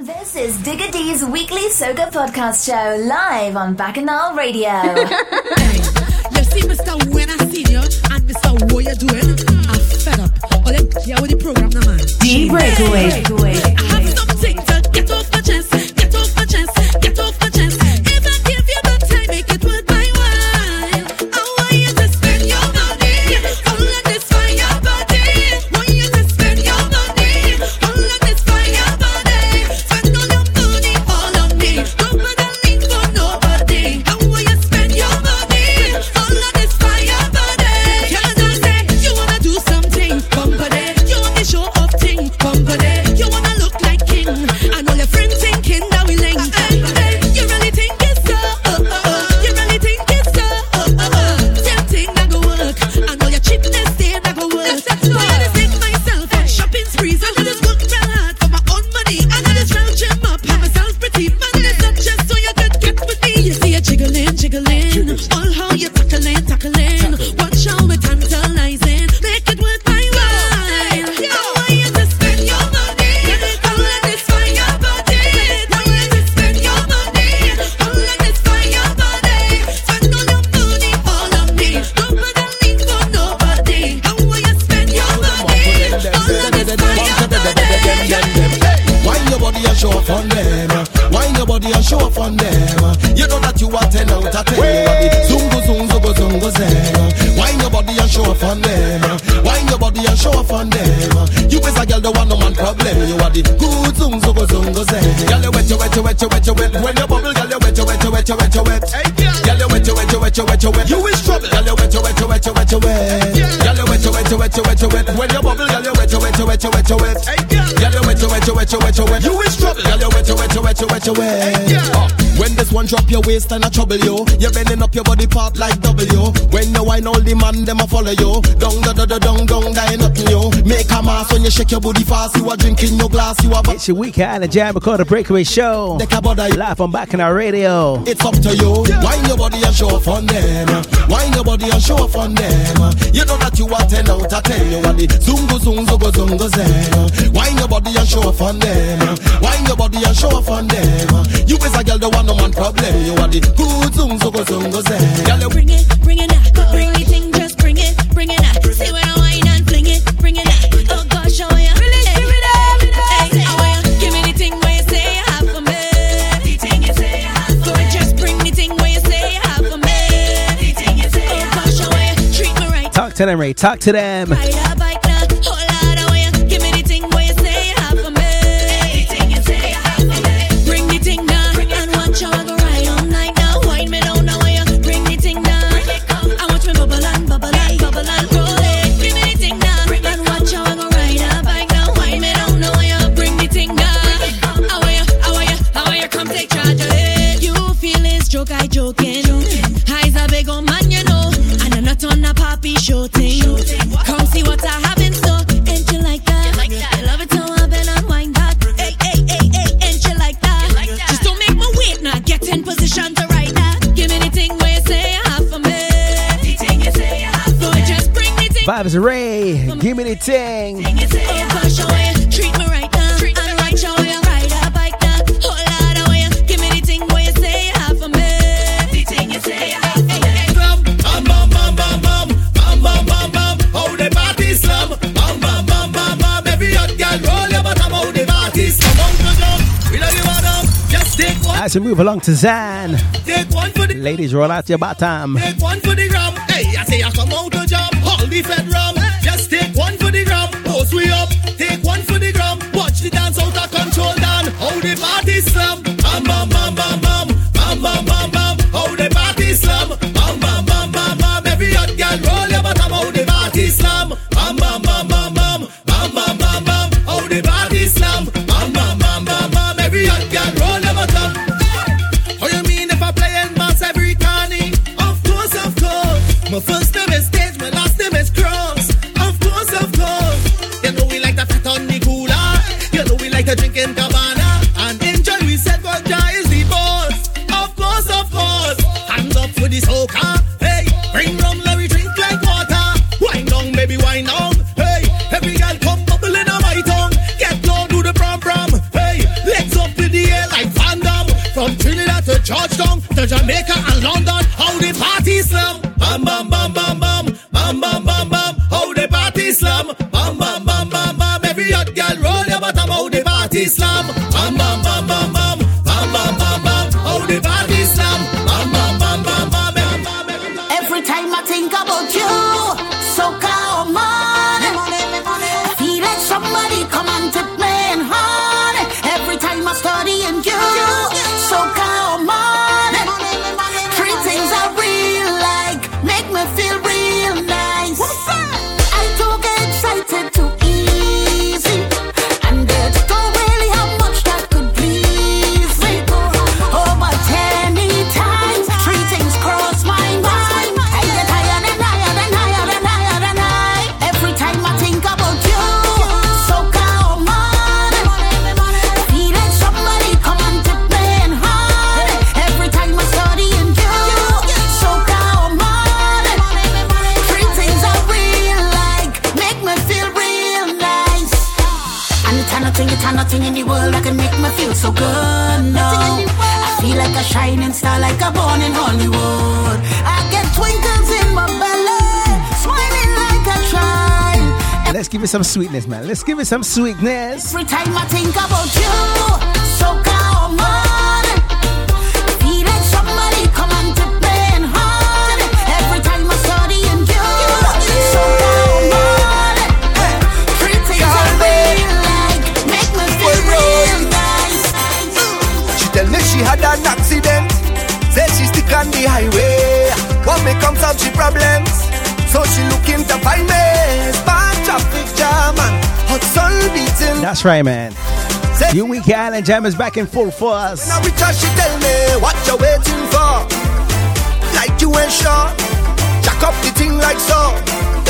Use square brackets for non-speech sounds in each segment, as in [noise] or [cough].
This is Digger D's weekly Soca podcast show live on Bacchanal Radio. you see, Mr. When I see you, and Mr. What you doing, I'm fed up. All them care with the program now, man. D Breakaway. W shake your booty fast. You are drinking your glass. You are. Ba- it's your weekend, the Jam Recorder Breakaway Show. Live on Bacchanal radio. It's up to you. Yeah. Wine your body and show off on them. Wine your body and show off on them. You know that you are ten out of ten. You are the zungo zungo go zungo zen. Wine your body and show off on them. Wine your body and show off on them. You is a girl, the one no man problem. You are the good zungo go zungo zen. Girl, bring it, bring it now, bring it. Talk to them, Rae. Talk to them. Vibes is give me the. Treat me right now, a ray. Give me the ting where you say me. The you say How the party slam? Hot girl roll your bottom. How the party slam? We. Just take one. As move along to Zan. Take one for the ladies. Roll out your bottom. Take one for the rum. Hey, I say I come out to jump all the fed rum. Just take one for the gram, post we up. Take one for the gram, watch the dance out of control down. How the party slam, bam bam bam bam bam, bam bam bam bam. How the party slam, bam bam bam bam bam. Every hot girl roll your bottom, how the party slam, bam bam bam bam bam, bam bam bam bam. How the party slam, bam bam bam bam bam. Every hot girl roll your bottom. How you mean if I play in mass every corny? Of course, of course, my first body slam. Bam bam bam bam bam. Bam give it some sweetness, man. Let's give it some sweetness. Every time I think about you, so come on. Feel like somebody come and take me in hand. Every time I study in you, so come on. Three things I real like make me feel real nice. She tell me she had an accident. Said she stick on the highway. What may come solve she problems. So she looking to find me. Bad traffic jam and hot sun beating. That's right, man. You Week Island Jam is back in full force. When I she tell me what you waiting for. Like you ain't sure. Jack up the thing like so.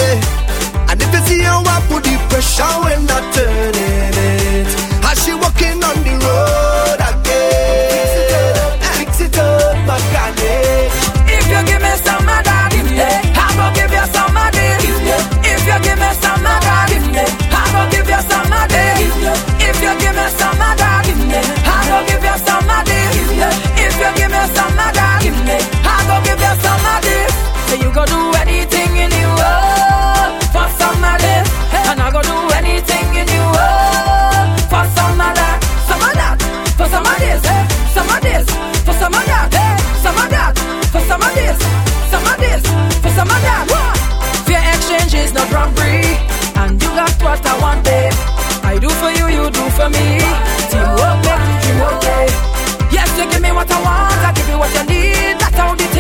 Eh. And if you see her, I put the pressure when I turn it. Go do anything in the world for some of and I go do anything in the world for some of some of that, for some of this, eh? some of this, for some of that, eh? some of that, for some of this, some of this, for some of that. What? Fair exchange is not robbery, and you got what I want, babe. I do for you, you do for me. Teamwork make the dream okay. Yes, you give me what I want, I give you what you need. That's how the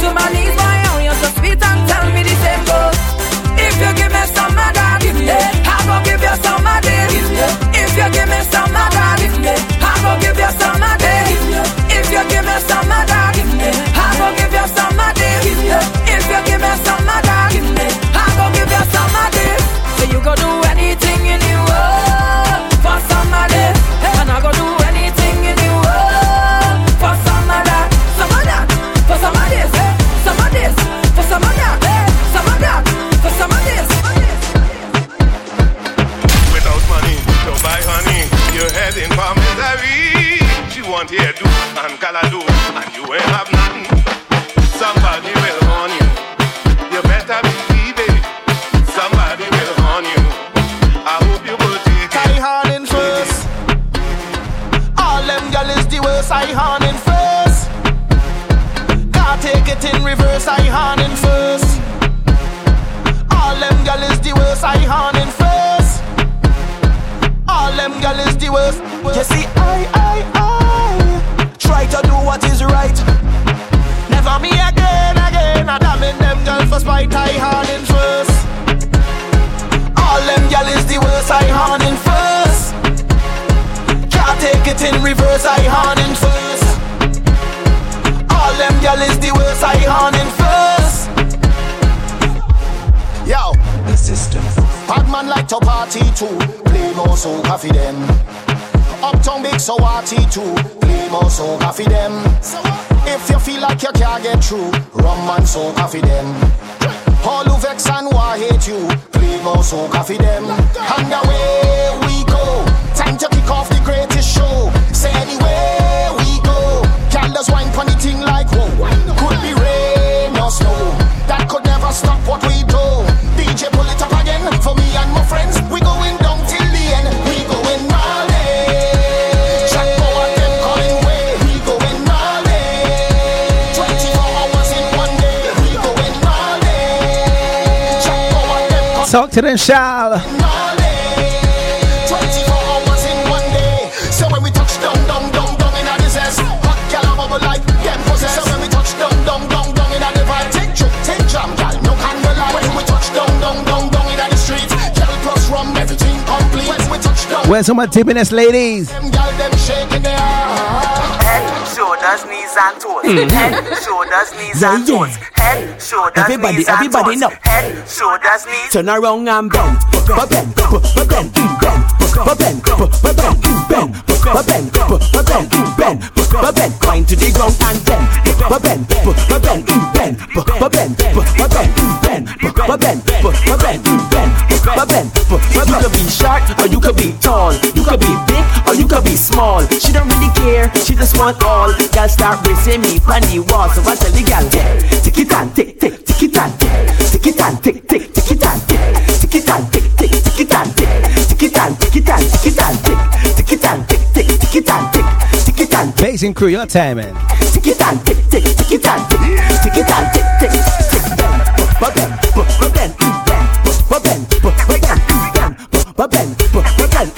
to my knees, reverse. I horn in first. All them gal is the worst. I horn in first. All them gal is the worst. You see, I, I, I try to do what is right. Never me again, again. I damn them girl for spite. I horn in first. All them gal is the worst. I horn in first. Can't take it in reverse. I horn in first. Them gal is the worst. I in first. Yo, the system. Bad man like to party too. Play more so coffee them. Uptown big so party too. Play more so coffee them. If you feel like you can't get through, rum and so coffee them. All who vex and who hate you, play more so coffee them. And away we go. Time to kick off the greatest Talk to them, child. Where's all my tippiness ladies? And toes. Hmm. Head, shoulders, knees Yeah, and yeah. toes. Head, shoulders, Everybody, knees and everybody toes. know. Head, shoulders, knees. Turn around and bend, bend, bend, bend, bend, bend, bend, bend, bend, bend, bend, bend, bend, wind to the ground and bend, bend, bend, bend, bend, bend, bend, bend, bend, bend, bend. You could be short or you could be tall, you could be big or you could be small. She don't really care, she just want all. Girl start racing me on the wall, so I tell the girl, tick it and tick, tick, tick it and tick, tick it and tick, tick, tick it and tick, tick it and tick, tick, tick it and tick, tick it and tick it and tick it and tick, tick it and tick, tick, tick it and tick, tick it and tick. Blazing crew, your time, man. Tick it and tick, tick, tick it and tick, tick it and tick, tick, tick, bend, but bend, but bend, bend, but bend, but bend, bend, but bend, but bend,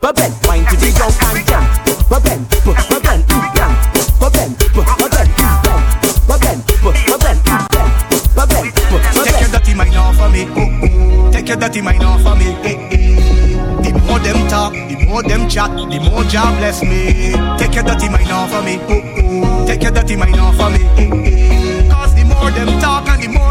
but bend, wind to the ground and jam, but bend, but that he might not for me. The more them talk, the more them chat, the more Jah bless me. Take care that he might not for me. Oh, oh. Take care that he might not for me. Cause the more them talk and the more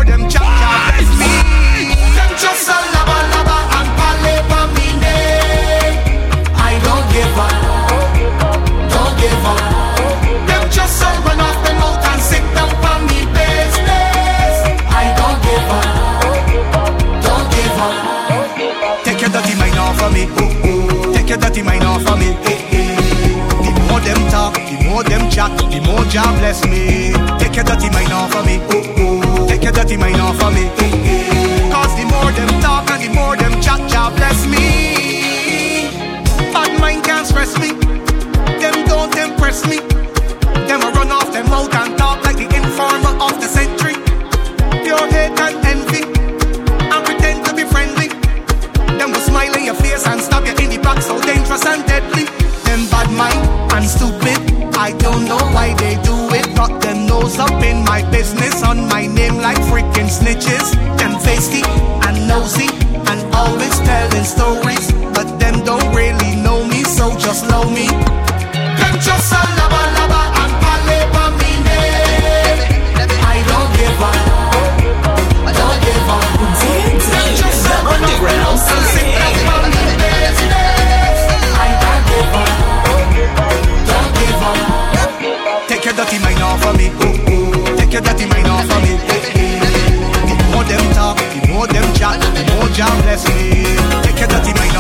Jah bless me. Take your dirty mind off of me. Oh, oh. Take your dirty mind off of me. Eh, eh. Cause the more them talk and the more them chat, Jah bless me. Bad mind can't stress me. Them don't impress me. Them a run off them mouth and talk like the informer of the century. Pure hate and envy. And pretend to be friendly. Them will smile in your face and stab you in the back, so dangerous and deadly. Them bad mind and stupid. I don't know up in my business, on my name like freaking snitches. Them feisty and nosy and always telling stories, but them don't really know me, so just love me. Them just a joblessly. Take your dirty mind.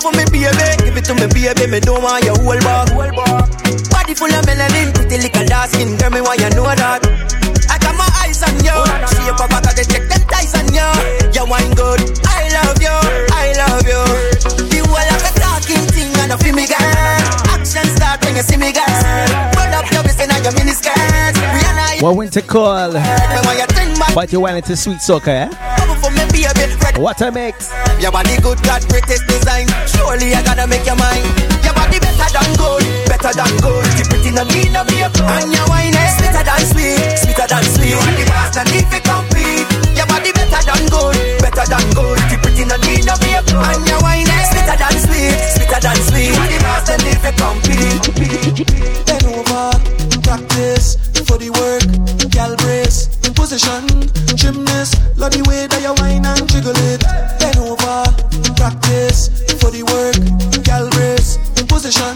For me, baby. Give it to me, baby. Me don't want your whole bag. Body full of melanin, pretty little dark skin, girl. Me want you know that. I got my eyes on you. See your papa got to check them ties on you. You wine good. I love you. I love you. You are like a talking thing and a feel me girl. Action start when you see me girl. Roll up your waist and your mini skirt. Rihanna, you What winter call? But you went into sweet soca, eh? What a mix. your body good, got greatest design. Surely I gotta make your mind. Your body better than gold, better than gold. You pretty no need no makeup. And your wine is sweeter than sweet, sweeter than sweet. You are the boss, no need to compete. Your body better than gold, better than gold. You pretty no need no makeup. And your wine is sweeter than sweet, sweeter than sweet. You are the no need to compete. Bend over, practice for the work. Gal brace position, gymnast. Love the way that you whine and jiggle it. Then over, practice for the work. Gal brace position,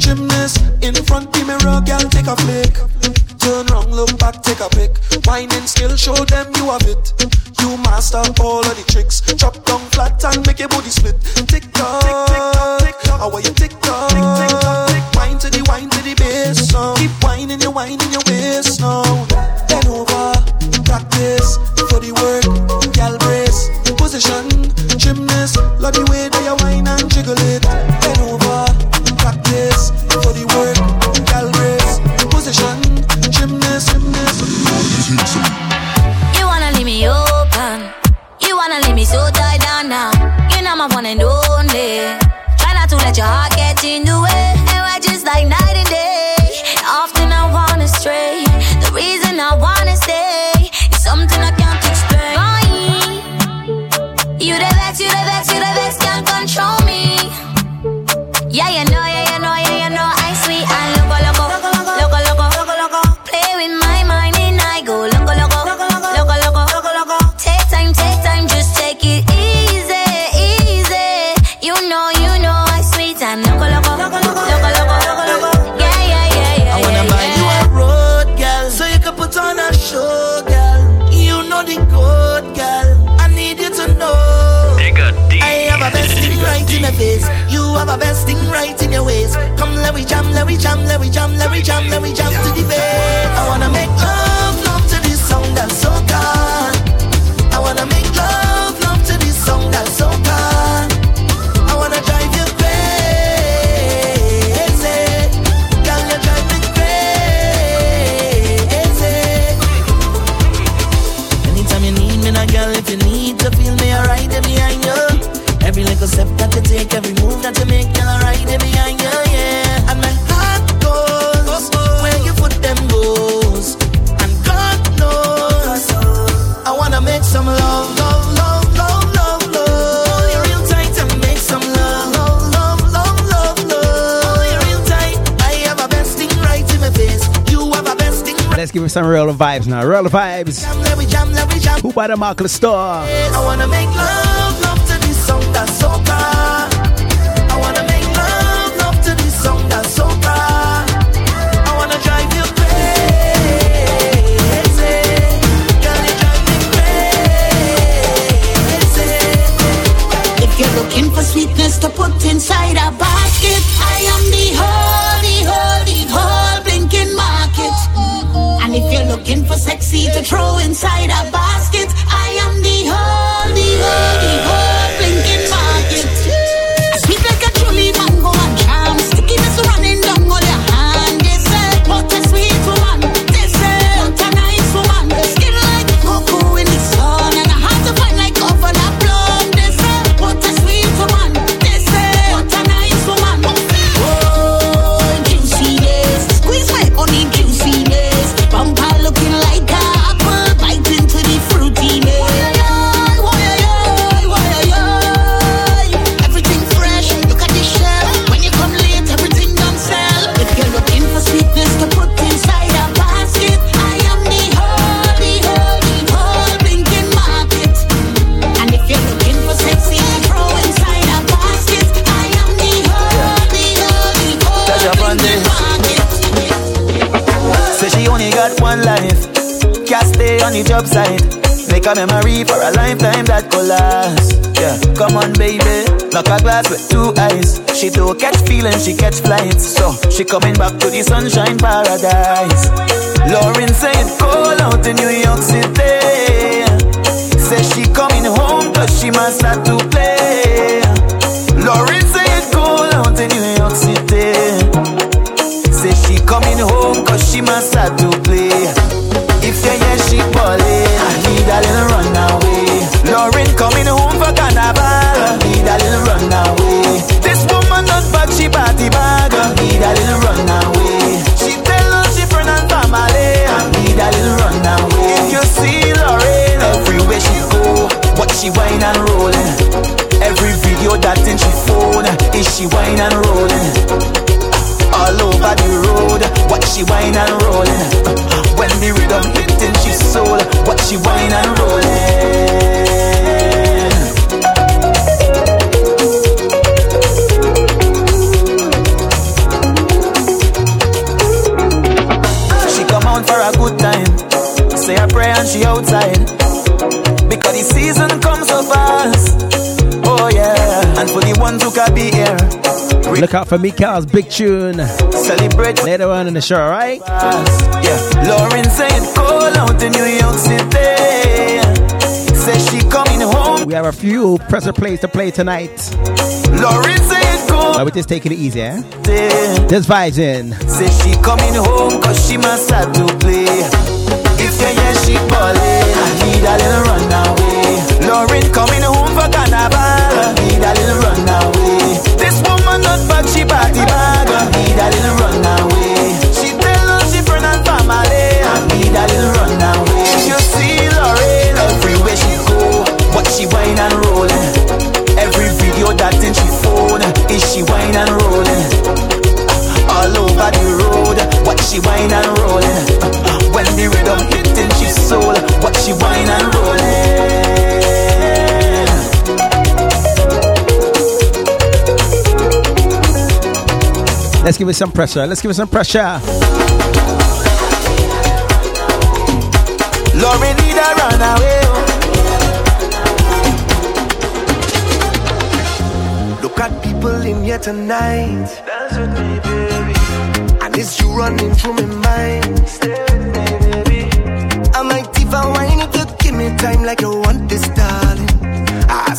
gymnast. In front the mirror, gal take a flick. Turn round, look back, take a pic. Whining skill, show them you have it. You master all of the tricks. Drop down flat and make your body split. Tick tock, tick tock, tick tock. How are you tick tock? Tick tock. Wine to the wine to the bass. Now. Keep whining, wine in your waist now. Then over, practice for the work. Gal brace, position, gymnast. Love the way that you whine and jiggle it. one and only. Try not to let your heart have a best thing right in your ways. Come, let we jam, let we jam, let we jam, let we jam, let we jam, let we jam to the bed. I wanna make love. some. Let's give him some real vibes now. Real vibes. Who by the Markle store? I wanna make love, love to this song that's so bad. Look out for Mika's big tune. Celebrate later on in the show, right? Yeah. Lauren said call out in New York City. Say she coming home. We have a few presser plays to play tonight. Lauren said go. But we're just taking it easy, eh? There's vibes in. Say she coming home cause she must have to play. If you hear she ballin', I need a little runaway. Lauren coming home for carnival. I need a little runaway. This woman not bad, she party bag. I need a little runaway. She tell us she friend and family. I need a little runaway. You see Lauren everywhere she go, what she whine and rollin'. Every video that in she phone is she whine and rollin'. All over the road, she whine and rollin'. When the rhythm hitting she soul, what she whine and. Let's give it some pressure. Let's give it some pressure. Lauren need a runaway. Look at people in here tonight. It's you running through my mind. Stay with me, baby. I might even wine if you give me time like you want this, darling. I have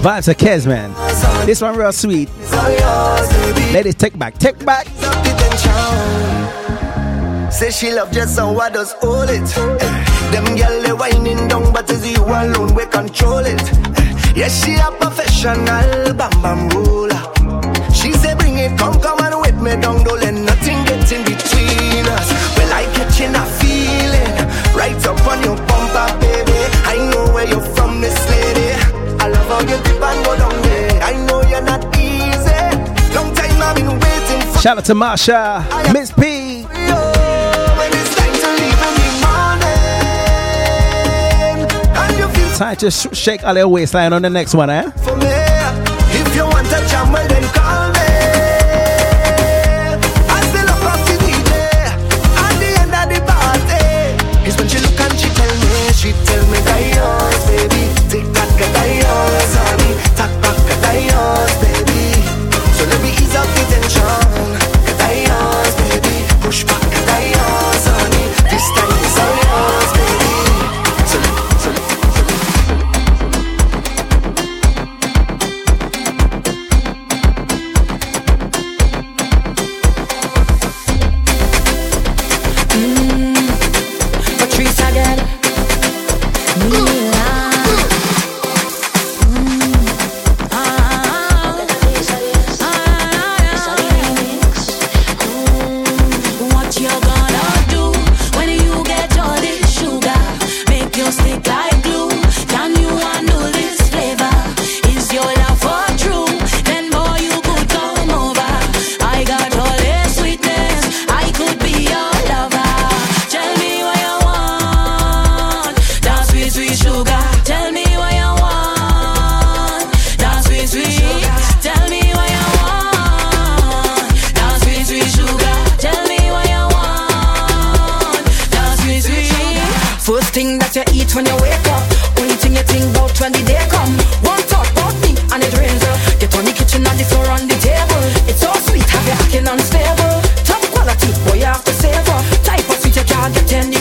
Vibes of Kes, man. This one real sweet. Ladies, take back, take back. Say she love just how I does hold it. Them gyal they whining down, but it's you alone we control it. Yes, she a professional bam bam roller. She say bring it, come come and with me down, don't let nothing get in between us. Well I catching a feeling right up on your Shout out to Marsha, Miss P. Time to sh- shake a little waistline on the next one, eh? Of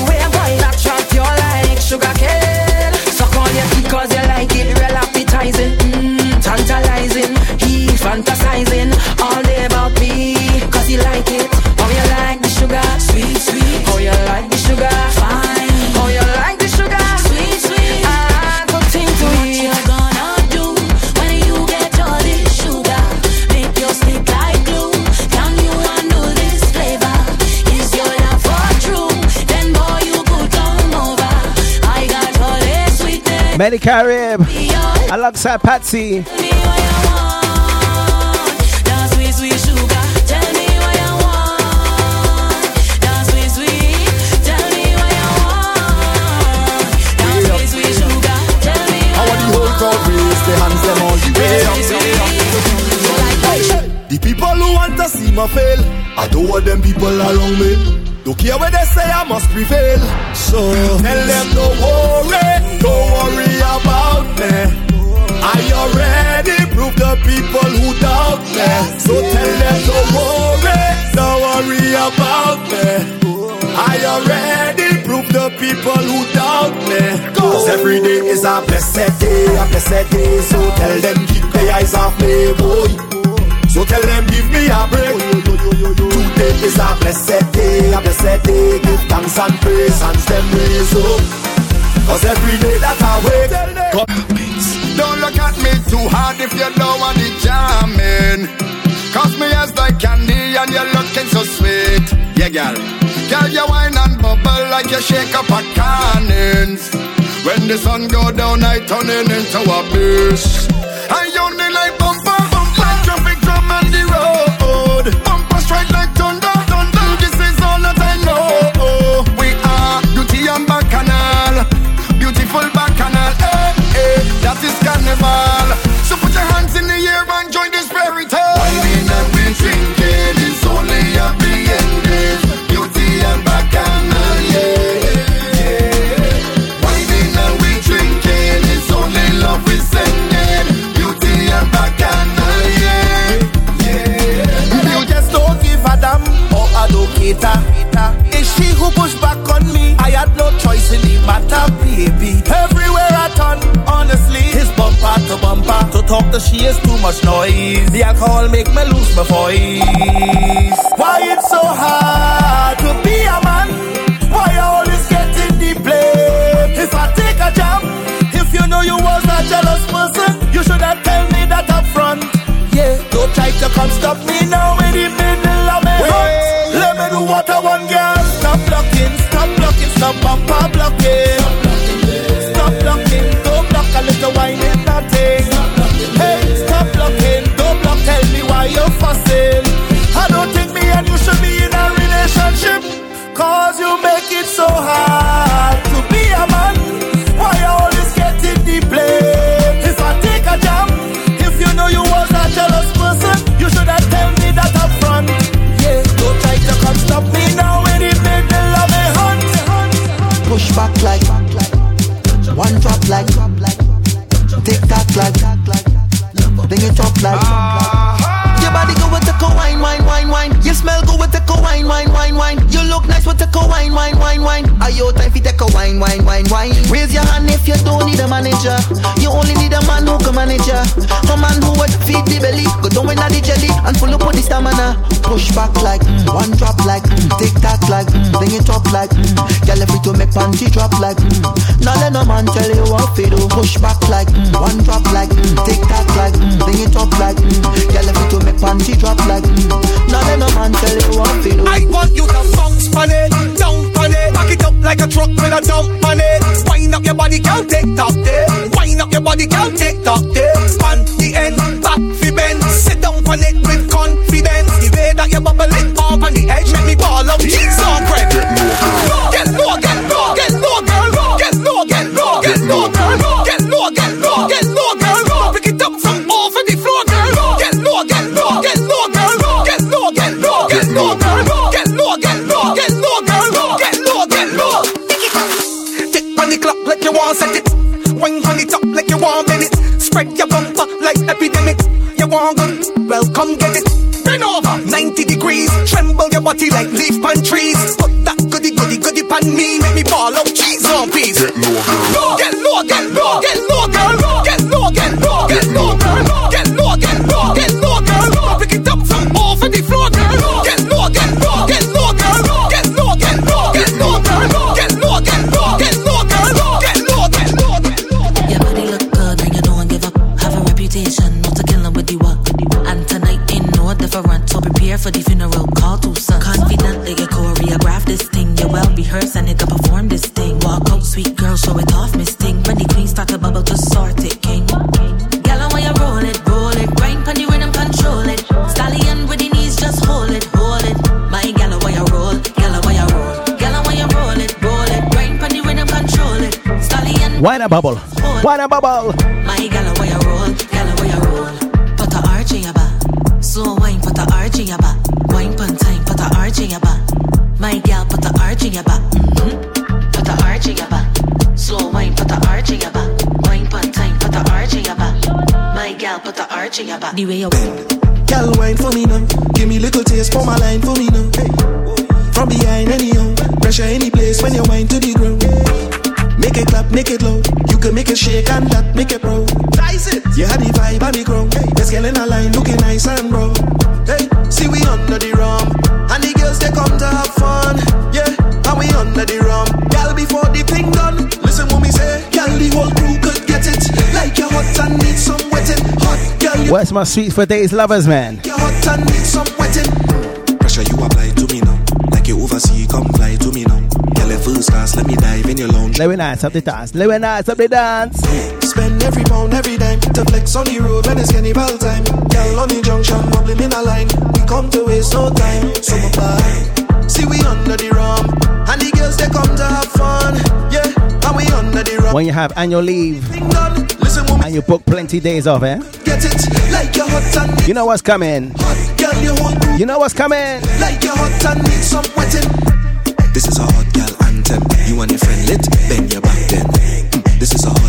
way up, way up. The people who want to see me fail, I don't want them people around me. Don't care what they say, I must prevail. So tell them don't worry, don't worry about me. I already proved the people who doubt me. So tell them don't worry, don't worry about me. I already proved the people who doubt me. Cause every day is a blessed day, a blessed day. So tell them keep their eyes off me, boy. So tell them give me a break. Today is a blessed day, a blessed day. Give thanks and praise, hands them raise up. Cause every day that I wait, God Don't look at me too hard if you don't want it jamming. Cause me as like candy and you're looking so sweet. Yeah, girl. Girl, you wine and bubble like you shake up a cannons. When the sun go down, I turn into a beast. I only like bumper, that is carnival. So put your hands in the air and join this fairy tale. Whining and we drinking, it's only happy ending. Beauty and bacchanal, yeah, yeah. Whining and we drinking, it's only love we sending. Beauty and bacchanal, yeah, yeah. You just don't give a damn or advocate her. It's she who pushed back on me. I had no choice in the matter, baby. Everywhere I turn, honestly, it's bumper to bumper. To talk to she is too much noise. The alcohol make me lose my voice. Why it's so hard to be a man? Why I always getting the blame? If I take a jump, if you know you was a jealous person, you should have tell me that up front. Yeah, don't try to come stop me now in the middle of me hunt. Let me do what I want, girl. Stop blocking, stop blocking, stop bumper like tick tock like bring it up like your body go with the co wine wine wine. Wine you smell good with the co wine wine wine. wine you look nice with the co wine wine wine wine are you time for take a wine wine wine wine raise your hand if you don't need a manager you only need a man who can manage ya a man who would feed the belly go down in the jelly and full up with the stamina push back like mm, one drop like mm, tick tock like mm, bring it up like mm, girl if to make panty drop like mm. now let no man tell you what to do push back like mm, one drop like mm, tick tock like mm, bring it up like mm, girl if to make panty drop like mm. now let no man tell you what to do I want you to bounce on it, down on it, back it up like a truck with a dump on it. Wind up your body, girl, take top there. Wind up your body, girl, take top there. On the end, back fi bend, sit down on it with confidence. The way that you bubble it up on the edge, make me ball out cheeks on bread. Come get it. Bend over 90 degrees. Tremble your body like leaf pan trees. Put that goody goody goody pan me. Make me ball out cheese on peas. Wine a bubble. Wine a bubble. My gal, where you roll, gal, where you roll. Put a arch in your back. So wine, put a arch in your back. Wine pun time, put a arch in your back. My gal, put a arch in your back. Mm-hmm. Put a arch in your back. Slow wine, put a arch in your back. Wine pun time, put a arch in your back. My gal, put a arch in your back. The way you Girl, wine for me now. Give me little taste for my line for me now. From behind any anyhow, pressure any place when you wine to the ground. Make it clap, make it loud. You can make it shake and that make it proud. Rise it. You had the vibe on the ground. Hey, let's get in a line looking nice and bro. Hey, see we under the rum, and the girls they come to have fun. Yeah, and we under the rum. Girl, before the thing done, listen what me say. Girl, the whole crew could get it. Like you're hot and need some wetting. Hot girl, Where's my sweet for days lovers, man? Let me nice up the dance. Let me nice up the dance. Spend every pound, every dime to flex on the road when it's carnival time. Girl on the junction, bubbling in a line. We come to waste no time, so apply. See we under the rum, and the girls they come to have fun. Yeah, and we under the rum. When you have annual leave and you book plenty days off, eh? get it like you're hot and You know what's coming. girl, you You know what's coming. like you're hot and need some wetting. This is a hot girl anthem. You and your friend lit, bend your back then. This is a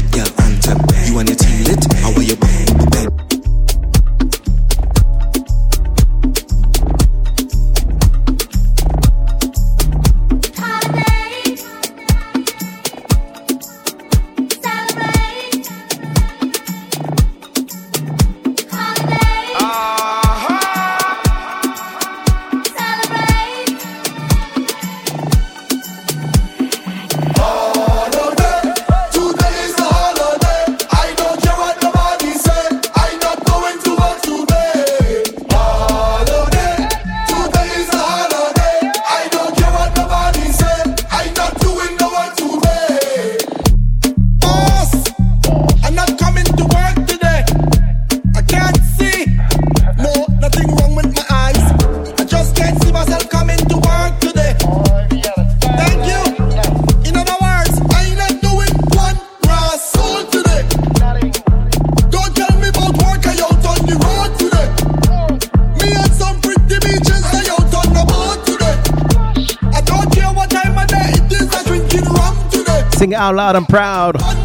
out loud and proud.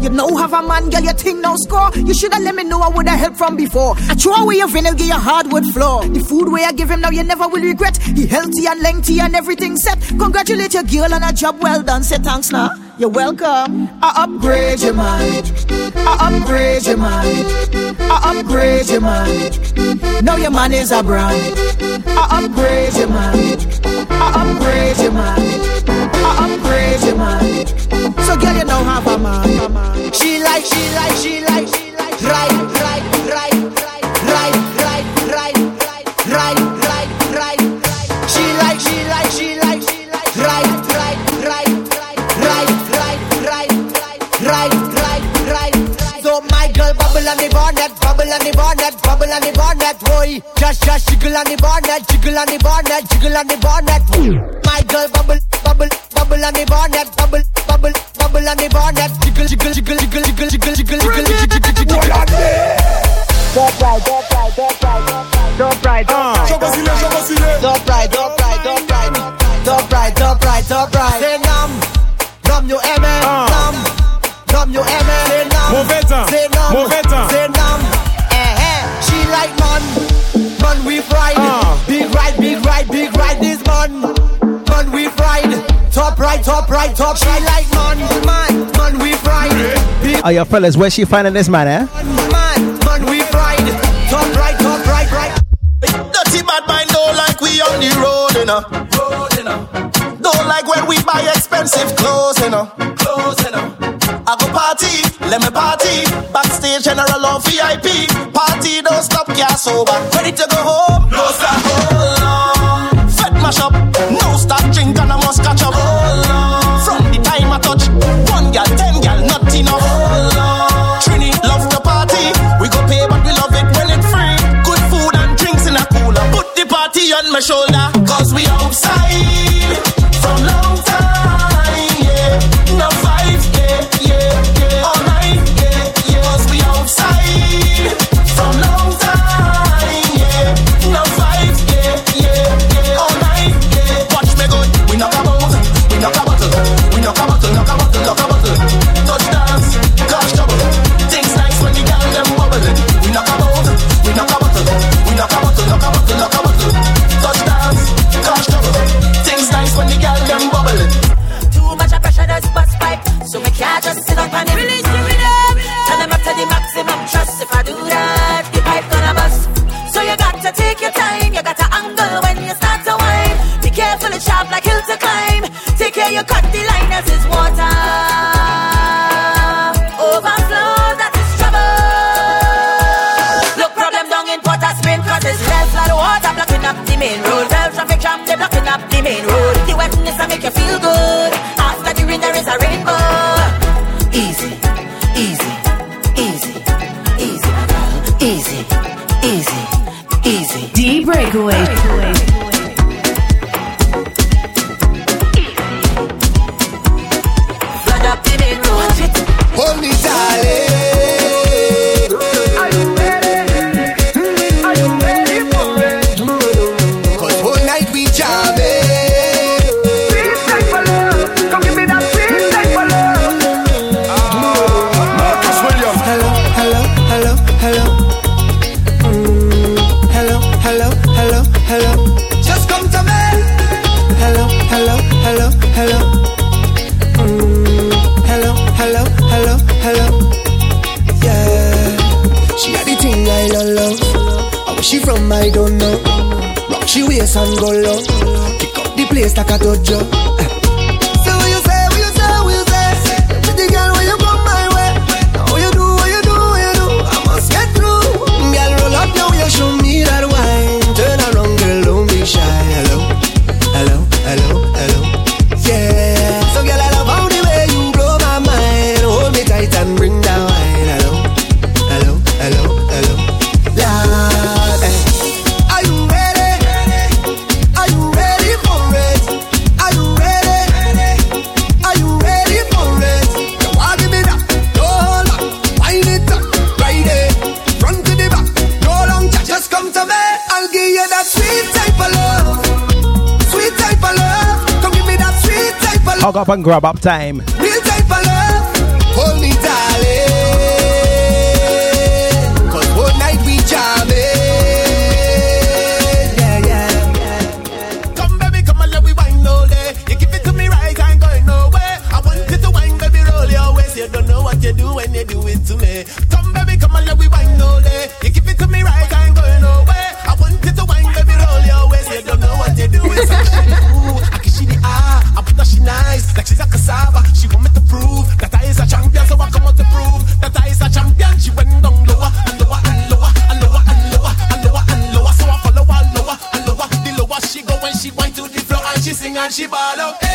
You know have a man, girl, your thing now score. You shoulda let me know I woulda helped from before. I throw away your vinyl, give you hardwood floor. The food way I give him now you never will regret. He healthy and lengthy and everything set. Congratulate your girl on a job well done. Say thanks now. You're welcome. I upgrade your mind. I upgrade your mind. I upgrade your mind. Now your man is a brand. I upgrade your mind. I upgrade your mind. Your mind. So girl, you know have a man. She like, she like, she like, she like. Right, right, right, right, right, right, right, right, right. She like, she like, she like, right, right, right, right, right, right, right, right, right. So my girl bubble on the bonnet, bubble on the bonnet, bubble on the bonnet, boy. Just, just jiggle on the bonnet, jiggle on the bonnet, jiggle on the bonnet. Are your fellas, where she finding this man, eh? man, man we ride. Top right, top right, right. Dirty bad mind don't like we on the road, you know. Don't like when we buy expensive clothes, you know. Clothes, you know. I go party, let me party. Backstage general or VIP. Party don't stop, can't sober. Ready to go home? No grab up time. She ball out.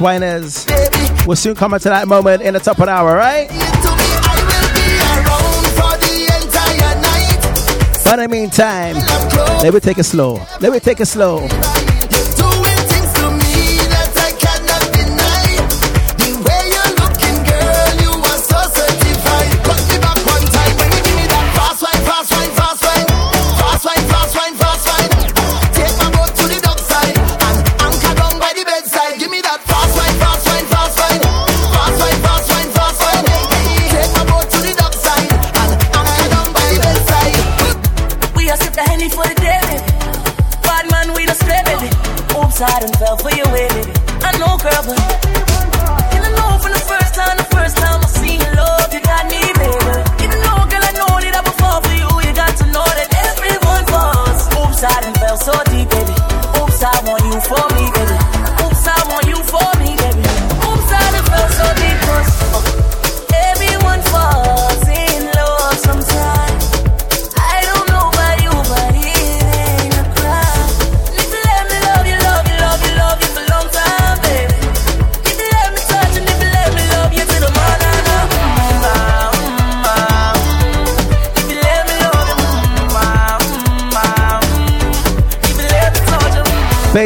Winers. We'll soon come to that moment in the top of an hour, right? But in the meantime, let me take it slow. Let me take it slow. outside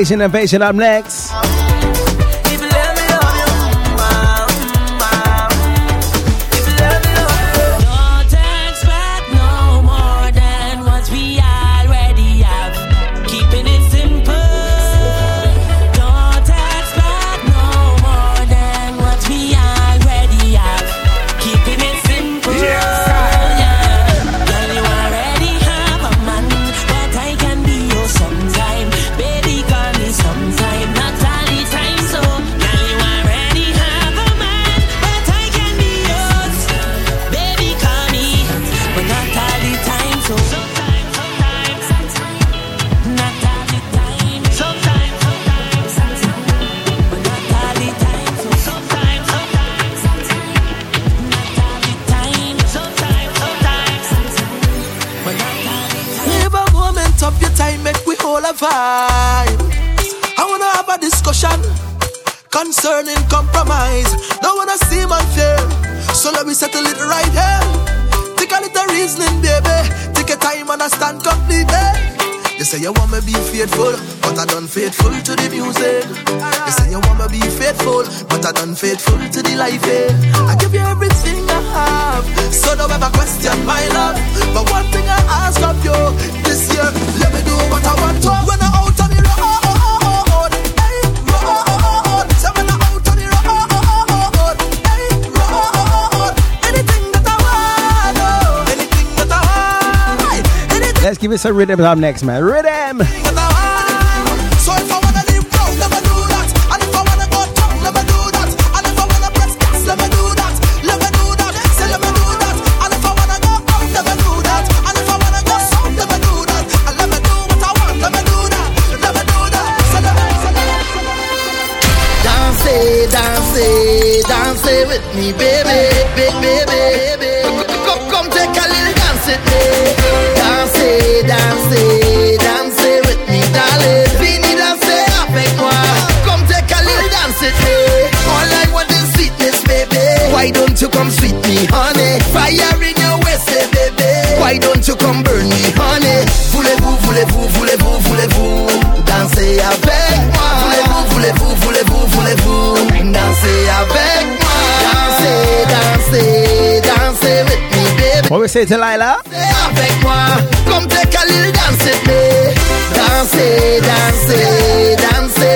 Invasion, Invasion up next. say you want me be faithful, but I done faithful to the music. You say you want me be faithful, but I done faithful to the life. Eh? I give you everything I have, so don't ever question my love. But one thing I ask of you this year, let me do what I want to when I give us a rhythm up next, man. Rhythm! we say Delilah? Avec moi, comme tes with me.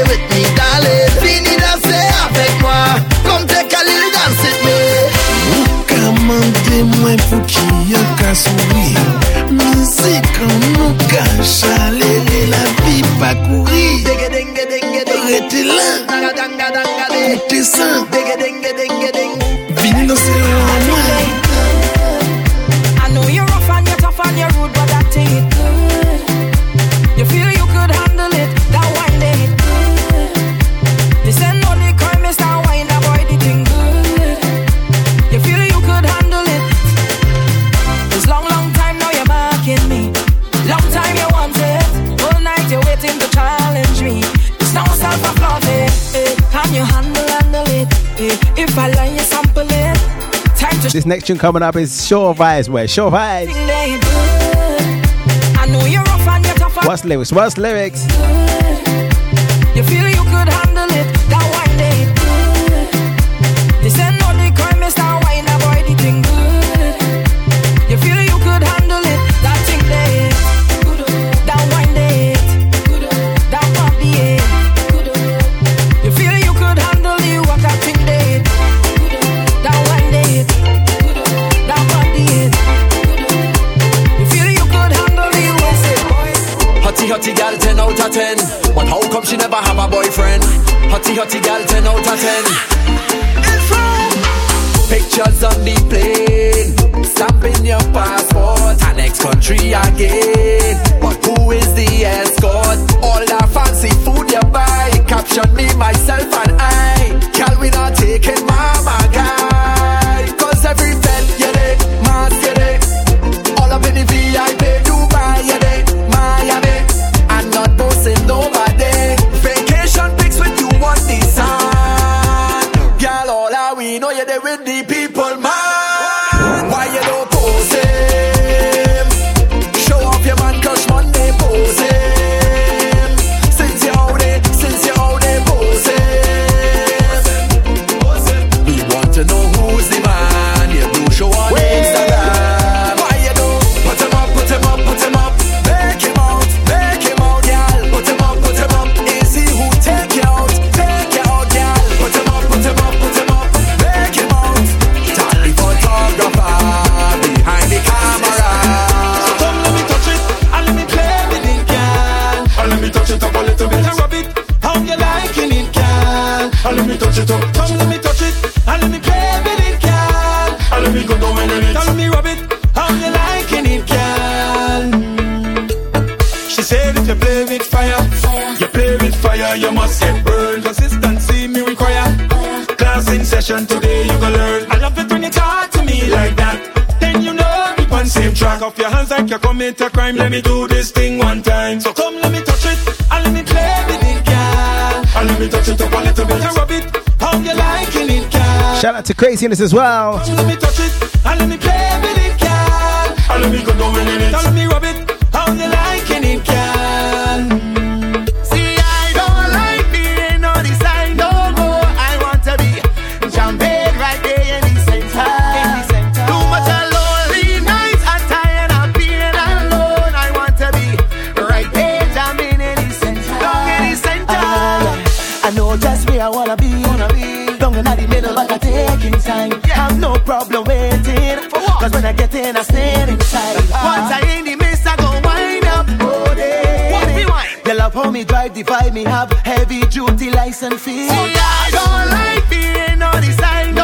With me, darling. Fini danser avec moi, with me. Ou ka mwen pou ki yo ka. Mizik an nou ka la vi pa kouri. Denge, denge, denge. Rete lan, san. Denge, denge, denge. Vini danser This next tune coming up is Sure Vibes. Where Sure Vibes. sing they good. I know you're rough and you're tough. and What's lyrics? What's lyrics? Never have a boyfriend? Hotty hotty gal, 10 out of 10. Pictures on the plane, stamping your passport, and next country again. But who is the escort? All that fancy food you buy, caption me, myself, and I. Gal, we not Session today, you go learn. I love it when you talk to me like that. Then you know we on same track. Off your hands like you commit a crime. Let me do this thing one time. So come, let me touch it and let me play with it, girl. And let me touch it up a little bit and rub it. How you liking it, girl? Shout out to Craziness as well. Come, let me touch it and let me play with it, girl. And let me go down in it. And let me rub it. Down in the middle, but I taking time. I have no problem waiting. Cause when I get in, I stand inside. Once I ah. in the mist, I go wind up. Oh, day. What me wine? You love how me drive the vibe, me have heavy duty license fee. See, I don't like being on the side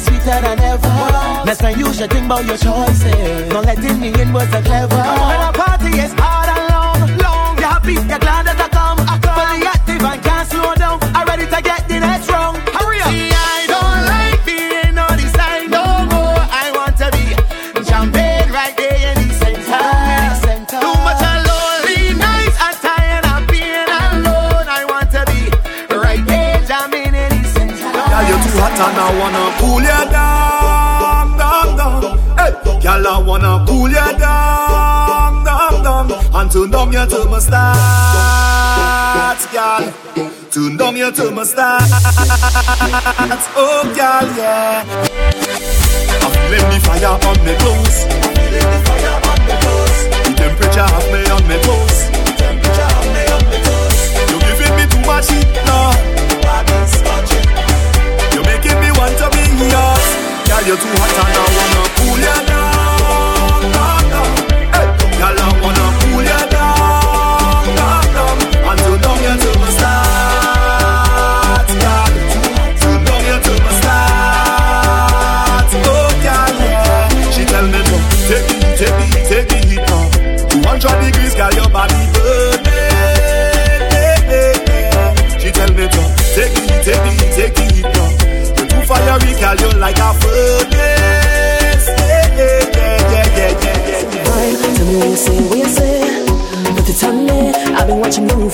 sweeter than ever. Next time you should think about your choices. Not letting me in was a clever. When a party is hard turn down your thermostat, girl. Turn down your thermostat. Oh, girl, yeah. I'm feeling the fire on me clothes. The temperature have me on me toes. You giving me too much heat, Lord. You're making me want to be yours. Girl, you're too hot and I wanna cool you down,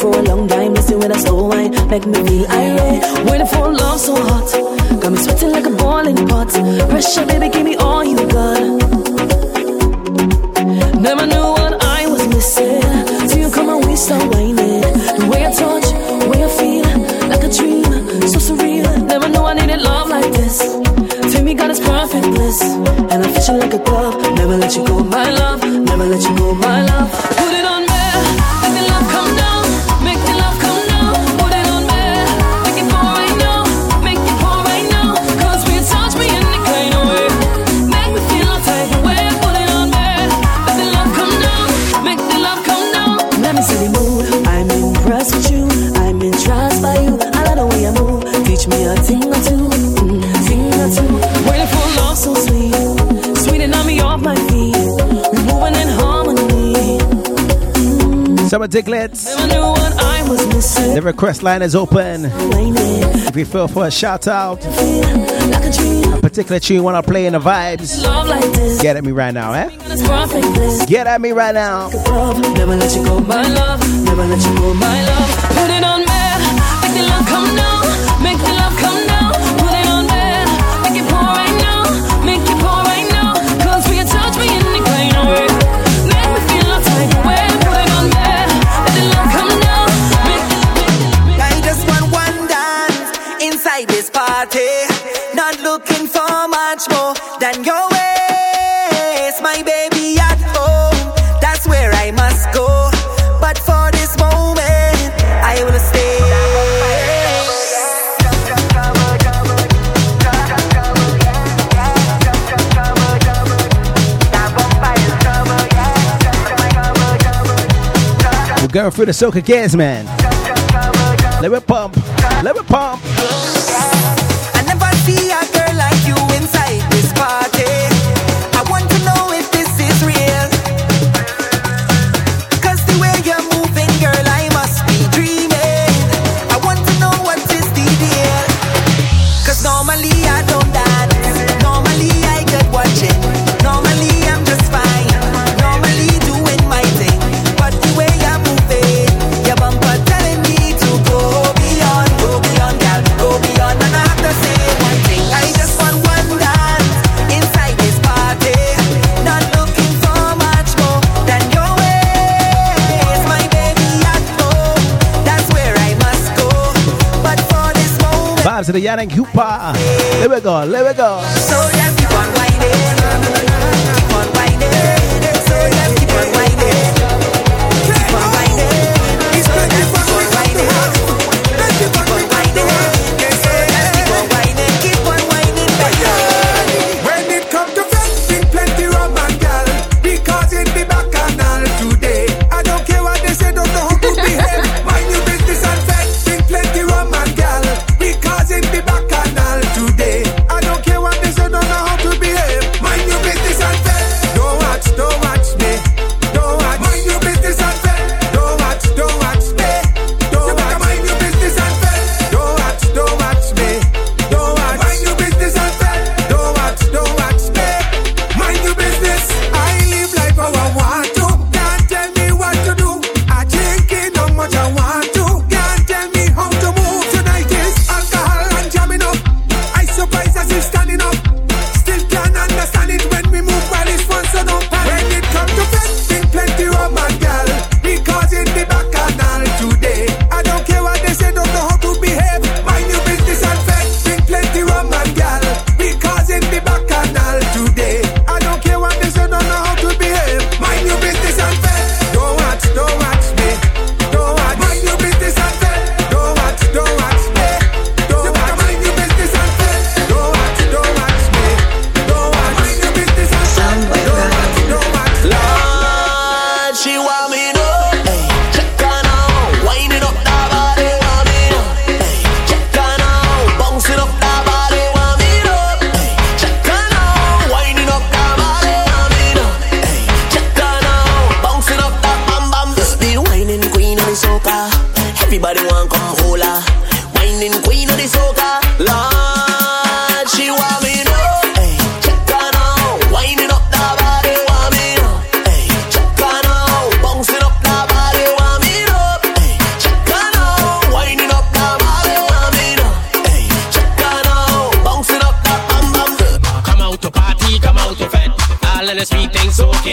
for a long time, Listen when with slow wine, make me feel irate. Waiting for love so hot, got me sweating like a ball in pot. Pressure, baby, give me all you got. Never knew what I was missing, till you come and we start whining. The way I touch, the way I feel, like a dream, so surreal. Never knew I needed love like this. To me, God is perfect bliss, and I'm fishing like a glove, never let you go. Diglets. The request line is open. If you feel for a shout out, a particular tune you want to play in the vibes, get at me right now, eh? Get at me right now. than your waist, my baby at home. That's where I must go. But for this moment, I will stay. We're going through the soca gears, man. Let me pump. Let me pump. vibes of the Yannick Hooper. There we go, there we go. So keep on whining, keep on whining. So keep on whining, keep on whining. So keep on whining.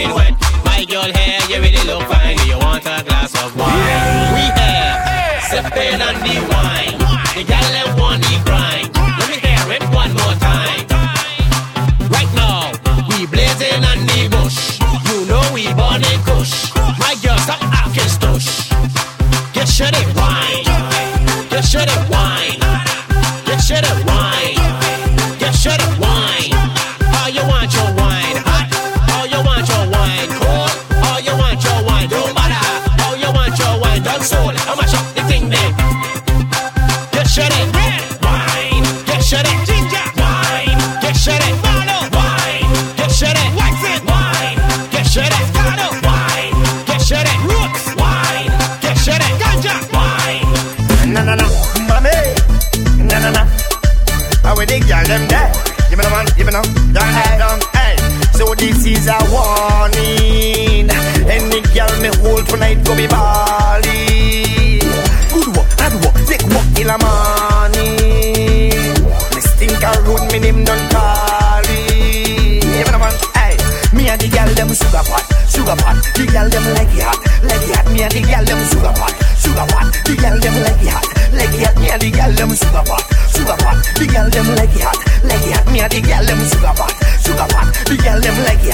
Soaking wet. My girl hair, you really look fine. Do you want a glass of wine? We here, sipping on. The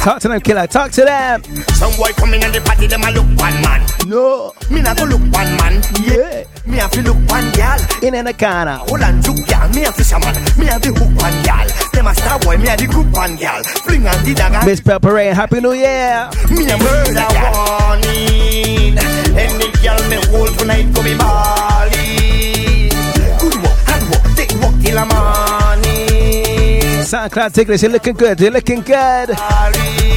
Talk to them, killer. Talk to them. Some boy coming in the party, them a look one man. No, me not go look one man. Yeah, me have to look one girl. In in corner. Hold on, juke girl. Me a fisherman. Me a the hook one girl. Them a star boy. Me a the group one girl. Fling on the dagger. Miss Pepper Rain, Happy New Year. Me a murder warning. Any girl me hold tonight go be bally. Good work, hard work, take work till the morning. SoundCloud Tickets, you're looking good. You're looking good.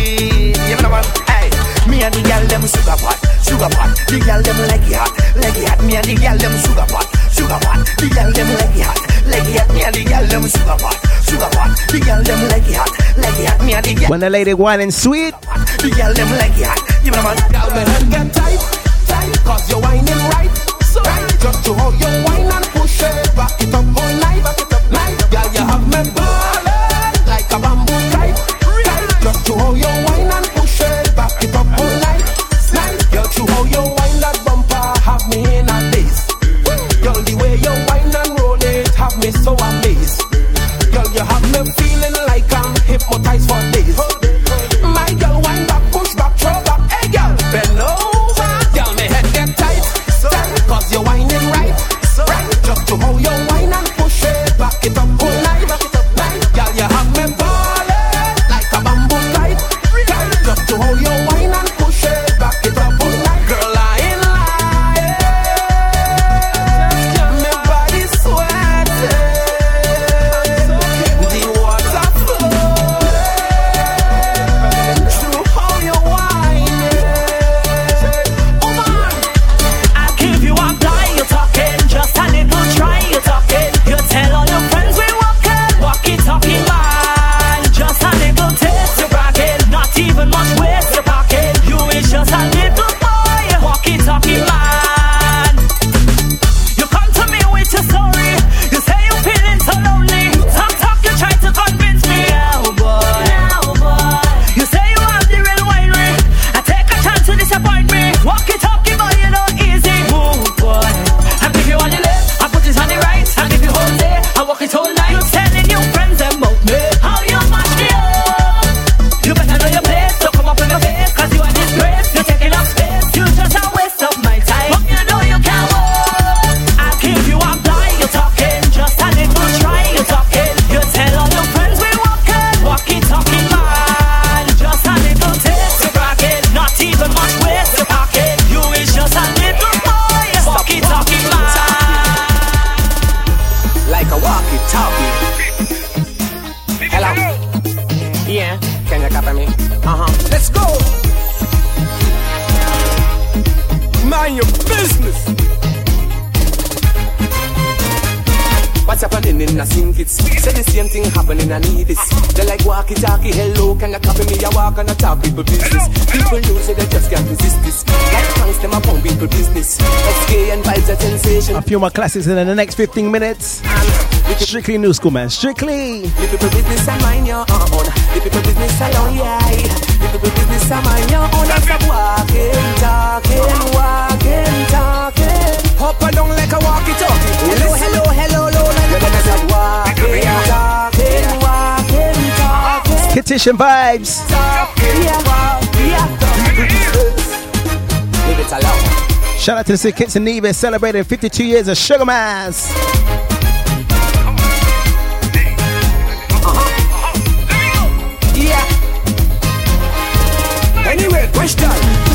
Bally. You know what? Hey, me and the girl them sugar pot, sugar pot. The girl them like it hot, like it hot. Me and the girl them sugar pot, sugar pot. The girl them like it hot, like it hot. Me and the girl them sugar pot, sugar pot. The girl them like it hot, like it hot. Me and the girl. When the lady whining sweet. The girl them like it hot. You know what? Girl, me head get tight, tight, cause you're whining right. So right, just to hold your wine and push it, back it up all night, back it up night. Girl, you have me ballin' few more classics in the next 15 minutes. Strictly new school, man. Strictly. The people business and mind your own. The people business alone, yeah. The people business and mind your own. And stop walking, talking, walking, talking. Up and down like a walkie-talkie. Hello, hello, hello, hello. You better stop walking, talking, walking, talking. Petition vibes. Talking, yeah, Leave it alone. Shout out to the St. Kitts and Nevis celebrating 52 years of Sugar Mas. Yeah. Anyway, question.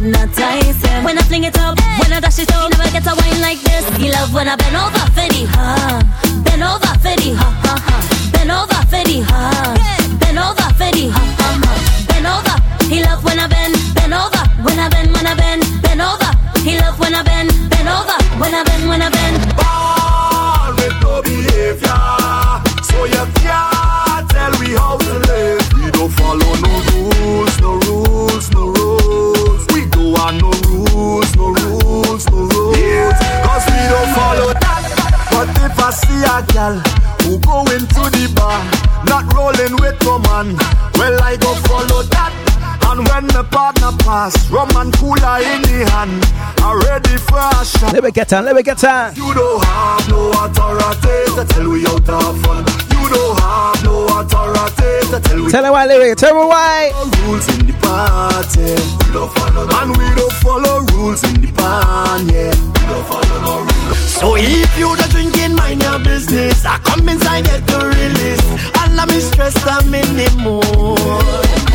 Him. When I fling it up, when I dash it up, he never gets a wine like this. He love when I bend over for the bend over for the ha ha ha, bend over for the ha, bend over for the ha ha ha, bend over. He love when I bend, bend over, when I bend, when I bend, bend over. He love when I bend, bend over, when I bend, when I bend. But if see a gal who go into the bar, not rolling with no man, well I go follow that. And when the partner pass, rum and cooler in the hand, I'm ready for a shot. Let me get on, let me get on. You don't have no authority to tell we out of fun. You don't have no authority to tell we Tell me why, lyric. Tell me why. rules in the party. We don't follow and we don't follow rules in the band, yeah. We don't follow no rules. So if you the drinking, mind your business. I come inside, get the release. And I'm stressed, I'm in the mood.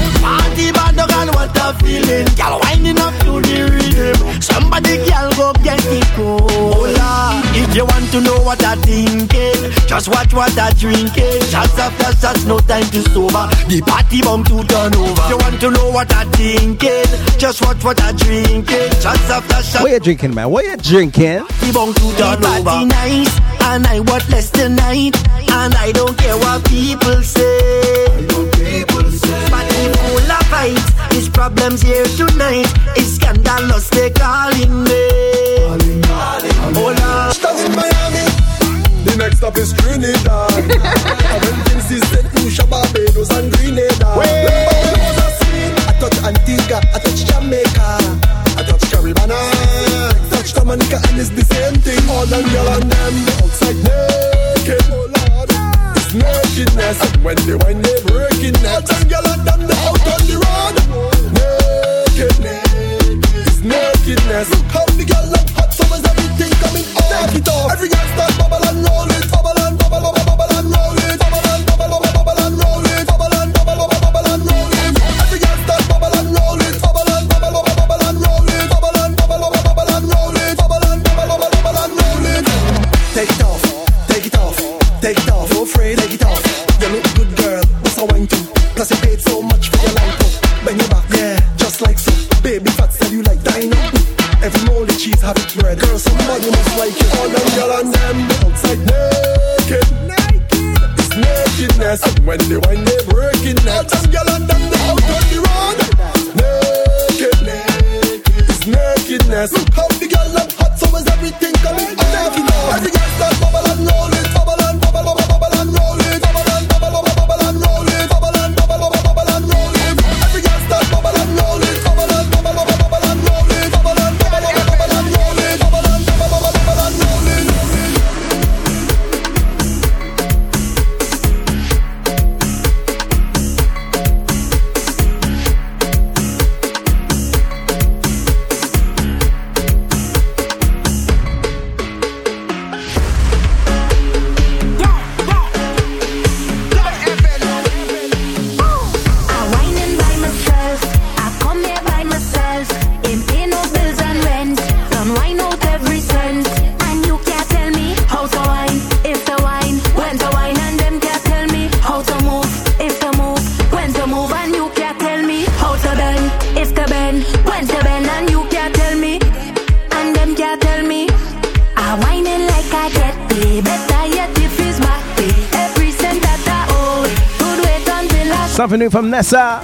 Party bad dog and what a feeling. Girl winding up to the rhythm. Somebody girl go get it cola. If you want to know what I thinking, eh, just watch what I drinking. Eh. Shots after shots, no time to sober. The party bomb to turn over. If you want to know what I thinking, eh, just watch what I drinking. Shots after shots. What you drinking, man? What you drinking? The bomb to turn over. Party nice, and I want less tonight, and I don't care what people say. Party full of fights, his problems here tonight. It's scandalous, they calling me. Hola. Stop in Miami. The next stop is Trinidad. [laughs] when things is set to Barbados and Grenada. Remember I seen? I touch Antigua, I touch Jamaica, I touch Caribana, I touch Dominica, and it's the same thing. All them girl and them outside naked. Oh Lord, it's nakedness wickedness. When they when they breaking necks, and girl and them the out on the road. Nakedness, it's nakedness. How the girl look. hot summers, everything coming off. Take it off. Every girl start bubble and roll it, bubble and bubble, bubble, and roll it, bubble and bubble, bubble, and roll it, bubble and bubble, bubble, and roll it. Every bubble and roll it, bubble and bubble, bubble, and roll it, bubble and bubble, bubble, bubble and roll it, bubble and bubble, bubble, bubble and roll it. Take it off, take it off, take it off. Plus you paid so much for your life. Oh, bend your back, yeah, just like so. Baby fat said you like dino. Every mold of cheese have it bread. Girl, somebody must like you. All them girl and them outside naked. Naked. It's nakedness. And when they wine, they breaking necks. All them girl and them they out on the road. Naked. Naked. It's nakedness. Look How the girl them hot, so is everything coming? I'm naked now. Every girl Avenue from Nessa.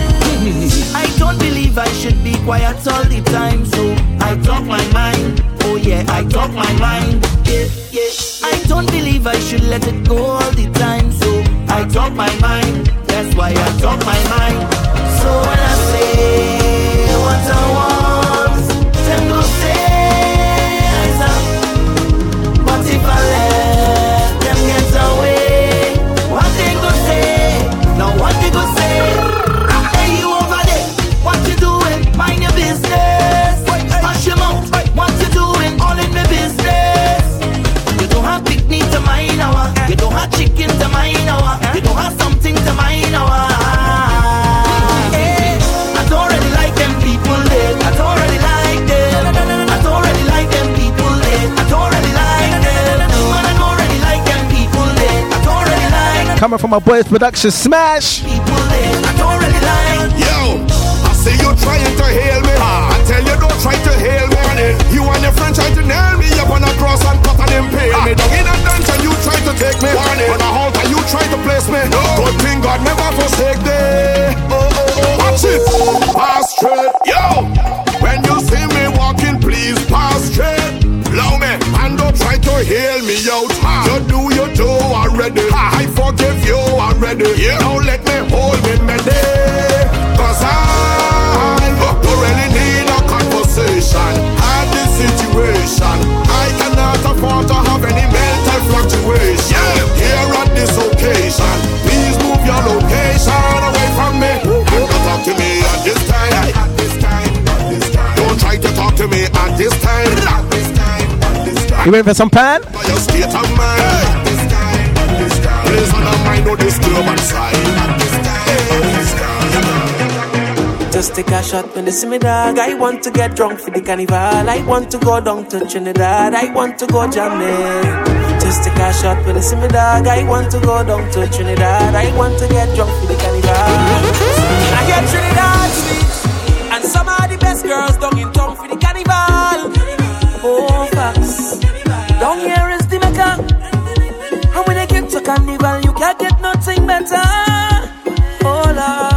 I don't believe I should be quiet all the time, so I talk my mind. Oh yeah, I talk my mind. Yeah, yeah. I don't believe I should let it go all the time, so I talk my mind. That's why I talk my mind. So when I say what I want, Coming from my boys production smash. people there. I don't really like. Yo, I see you trying to hail me. I tell you don't try to hail me. You and your friend try to nail me up on a cross and cut and impale me. Down in a dungeon you try to take me. On a halter you try to place me. Good thing God never forsake thee. Oh, oh, oh, watch it. Pass straight. Yo, when you see me walking, please pass straight. Blow me and don't try to hail me out. You do you do already. Forgive you already. Now let me hold me mede. Cause I really need a conversation. Had this situation. I cannot afford to have any mental fluctuation. Yeah. Here at this occasion, please move your location away from me. And don't talk to me at this time. At this time. At this time. Don't try to talk to me at this time. At this time. At this time. You ready for some pan? Please mind side. Just take a shot when they see me dog. I want to get drunk for the carnival. I want to go down to Trinidad. I want to go jamming. Just take a shot when they see me dog. I want to go down to Trinidad. I want to get drunk for the carnival. I get Trinidad sweet, and some of the best girls down in town for the carnival. Oh, facts. Down here carnival, you can't get nothing better. Oh, Lord.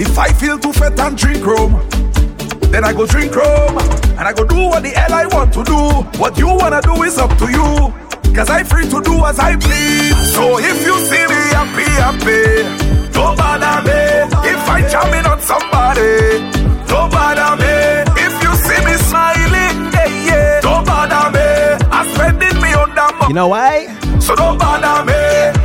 If I feel too fat and drink rum, then I go drink rum and I go do what the hell I want to do. What you wanna do is up to you, cause I free to do as I please. So if you see me happy, happy, don't bother me. If I jamming on somebody, don't bother me. If you see me smiling, yeah, yeah, don't bother me. I'm spending me on that money. You know why? So don't bother me.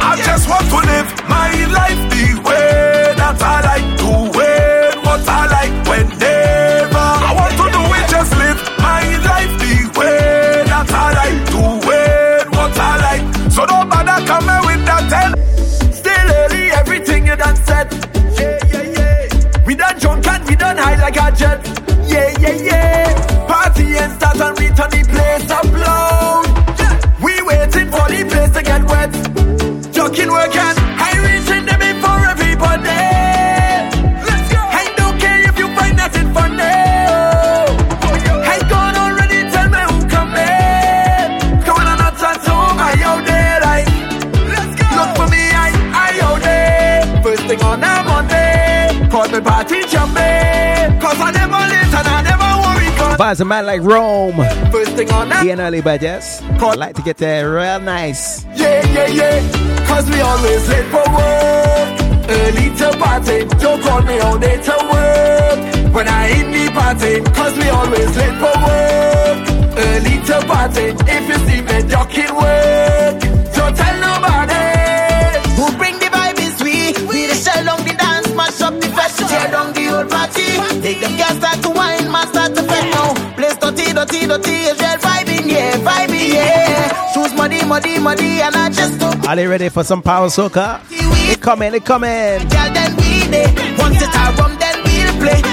Buys a man like Rome. First thing on that. Early budgets. I like to get there real nice. Yeah, yeah, yeah. Cause we always late for work. Early to party. Don't call me all day to work. When I in the party. Cause we always late for work. Early to party. If you see me, you can work. whole party. Make them girls start to wine, man start to now. Place dirty, dirty, dirty, is vibing, yeah, vibing, yeah. Shoes muddy, muddy, muddy, and I just. Are they ready for some power soca? It coming, it coming. Girl, then we. Once it's our rum, then we'll play.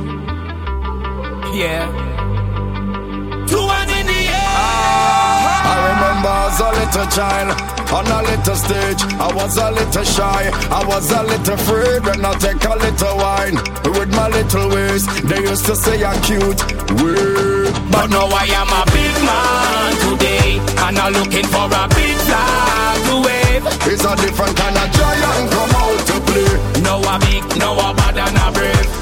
little child on a little stage. I was a little shy, I was a little afraid when I take a little wine with my little ways. They used to say I'm cute, weird. But now I am a big man today, and I'm looking for a big flag to wave. It's a different kind of giant come out to play. No, I'm big, no, I bad, and I brave.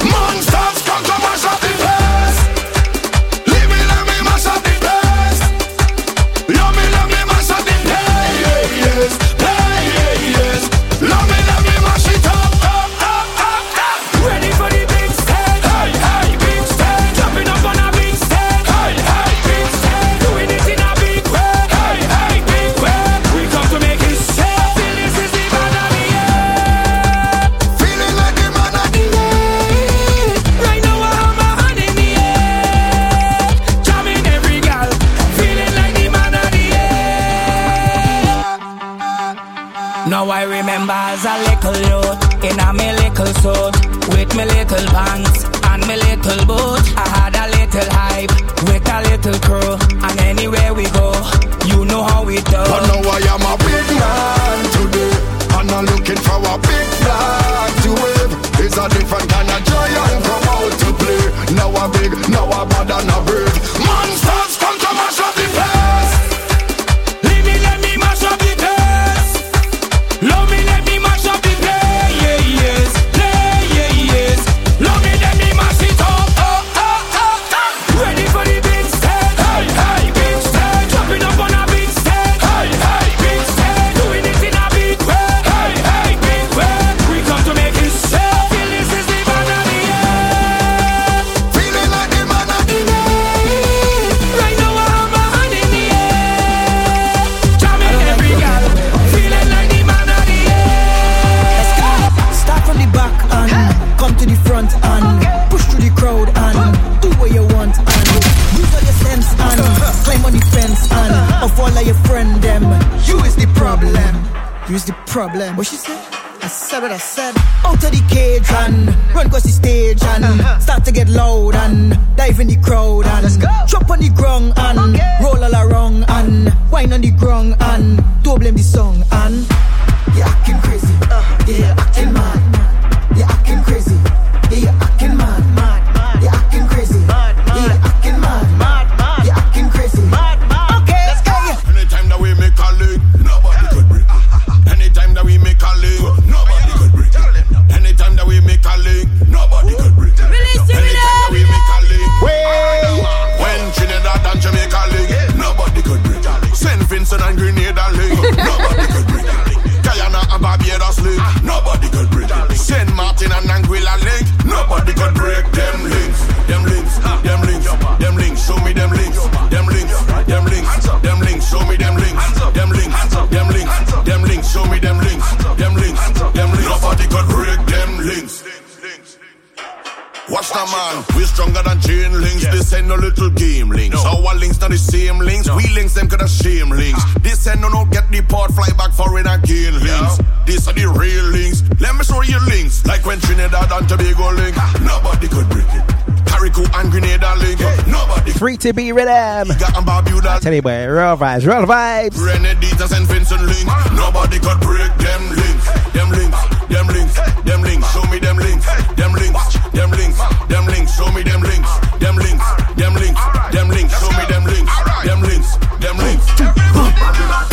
To be rhythm. and Tell you boy, real vibes, real vibes. Grenaditas and Vincent link. Nobody could break them links. Them links. Them links. Them links. Show me them links. Them links. Them links. Them links. Show me them links. Them links. Them links. Them links. Show me them links. Them links. Them links.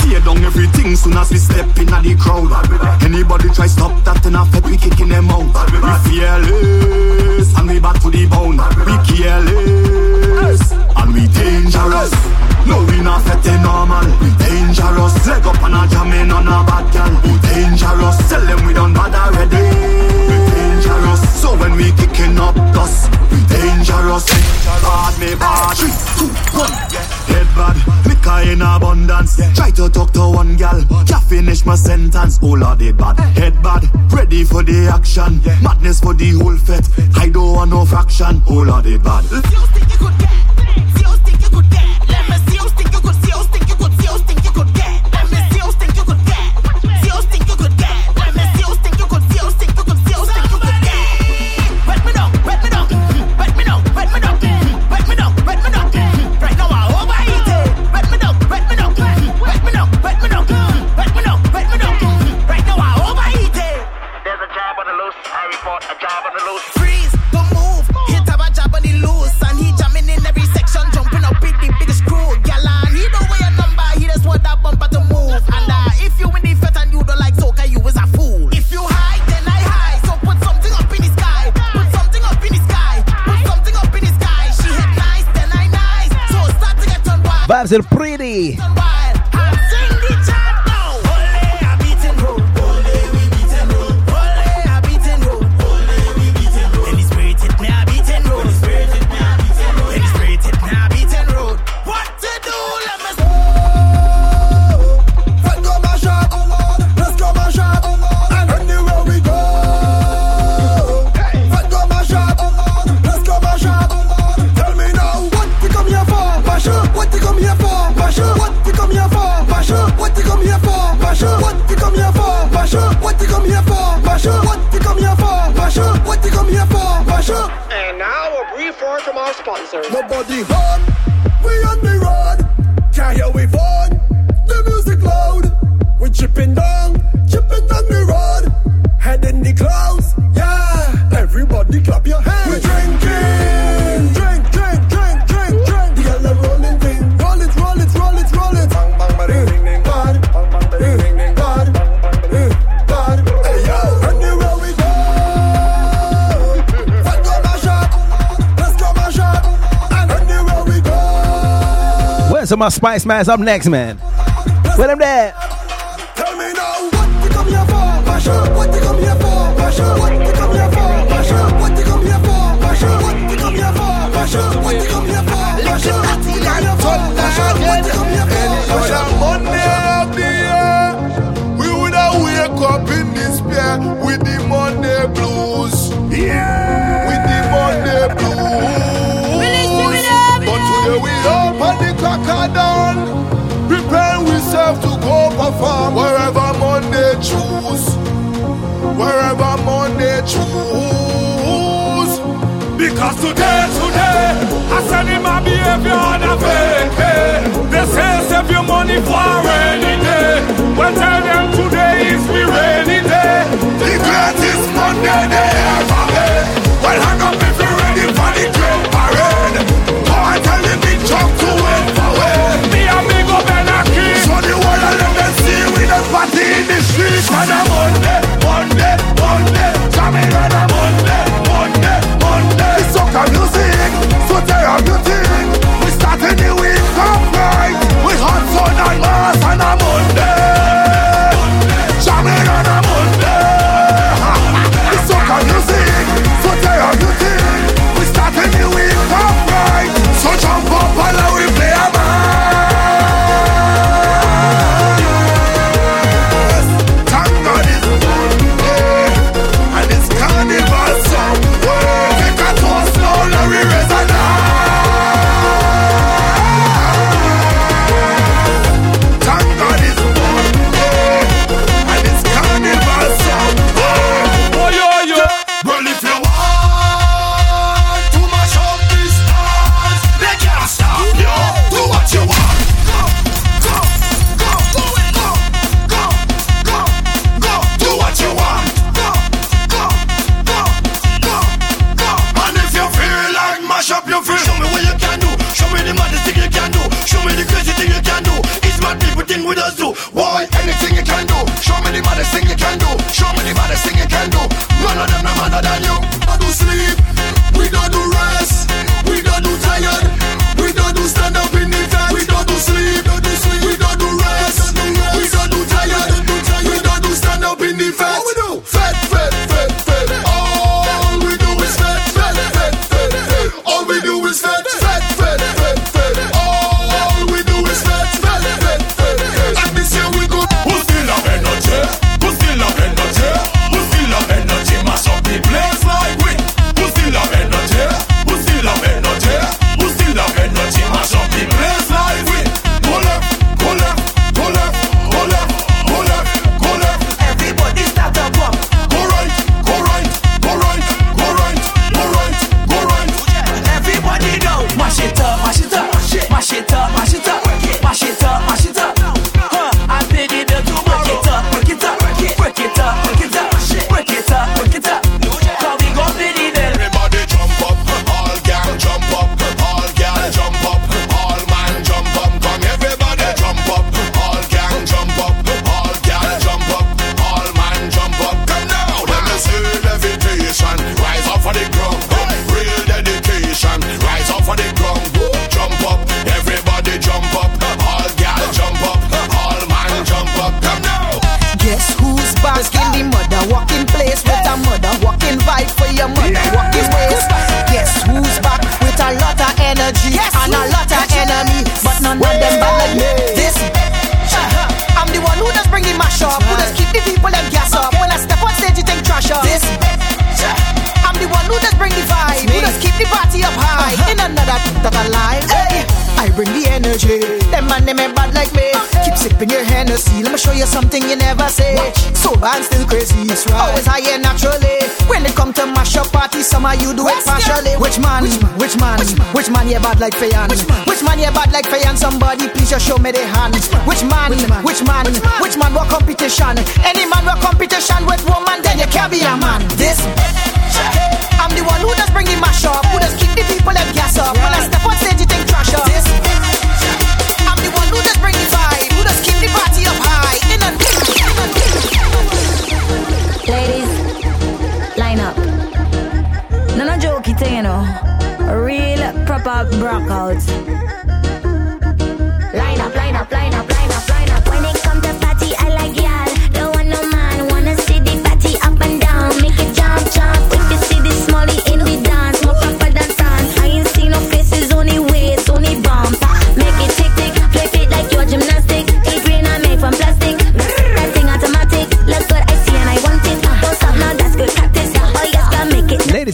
Tear down everything soon as we step in the crowd. Anybody try stop that in a fed, we kicking them out. We fearless and we back to the bone. We careless No, we not fetting normal. Dangerous. Leg up and a jamming on a bad. We dangerous. Tell them we done bad already. We dangerous. So when we kicking up dust, we dangerous. Bad me bad. Three, two, one. Head bad. Liquor in abundance. Try to talk to one gal. Can't finish my sentence. All of the bad. Head bad. Ready for the action. Madness for the whole fete. I don't want no fraction. All of the bad. Freeze, pretty. My Spice Man's up next, man? Where them there? Tell me now what you come here for. What you come here for. What you come here for. What you come here for. What you come here for. What you come here for. What you come here for. What you come here for, of dawn, prepare ourselves to go perform wherever Monday choose, wherever Monday choose. Because today, today, I send him my behavior on a fake. Eh. They say save your money for rainy day. Well, tell them today is we rainy day. The greatest Monday they ever. Well, hang up on a Monday, proper breakouts.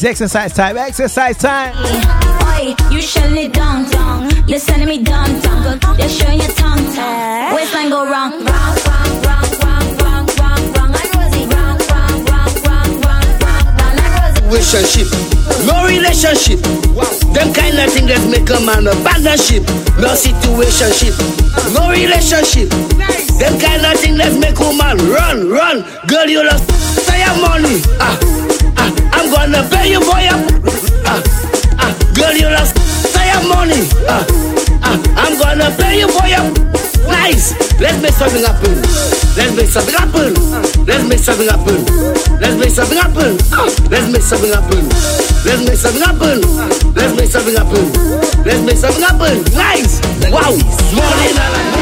It's exercise time, exercise time. Oi, you down, me down. You're showing your tongue, tongue. Go wrong, Relationship, no relationship. Them kind of thing that make a man a partnership, no situationship, no relationship. Them kind of thing that make a man run, run. Girl, you lost say your money. Ah gonna pay you for your. Uh, uh, girl, you lost your money. Uh, uh, I'm gonna pay you for your. Nice. Let's make something happen. Let's make something happen. Let's make something happen. Let's make something happen. Uh, let's make something happen. Let's make something happen. Let's make something happen. Let's make something happen. Nice. Wow. Morning.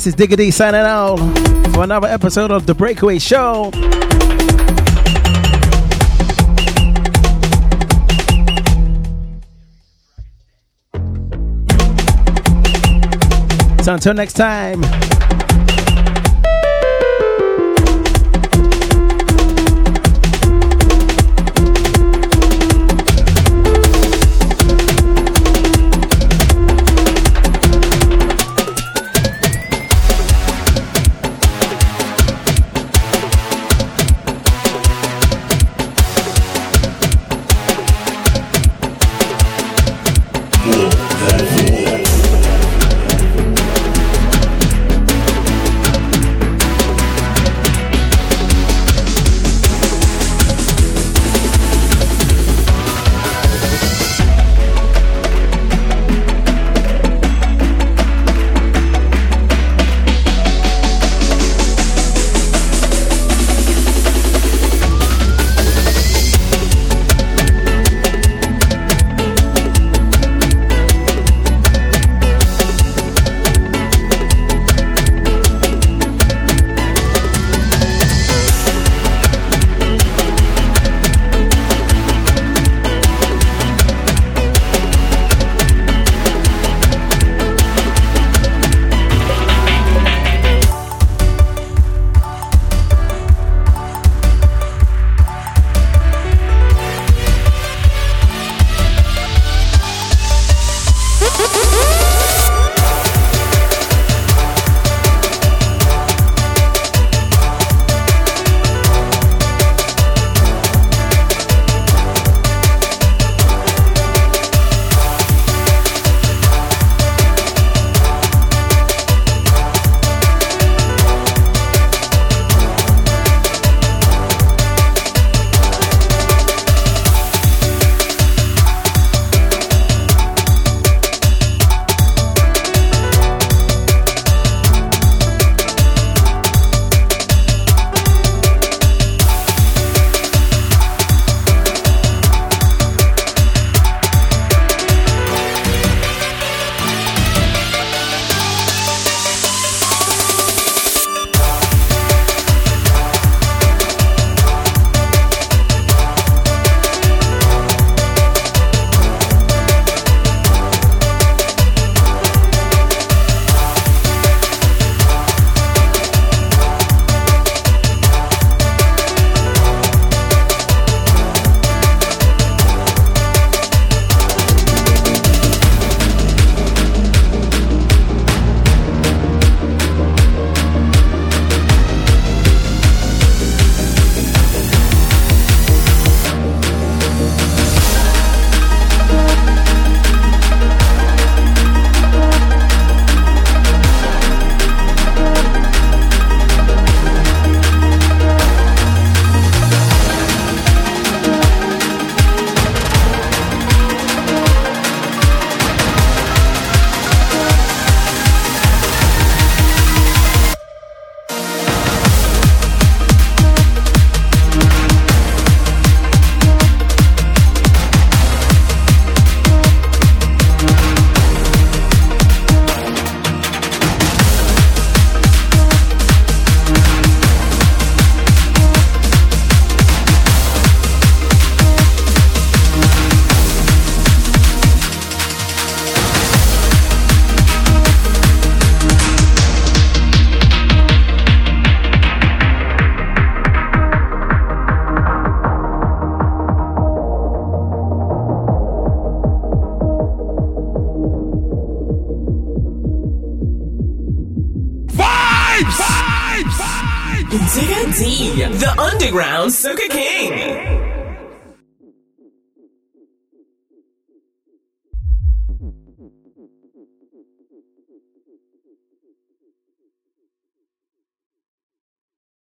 This is Digga D signing out for another episode of The Breakaway Show. So until next time.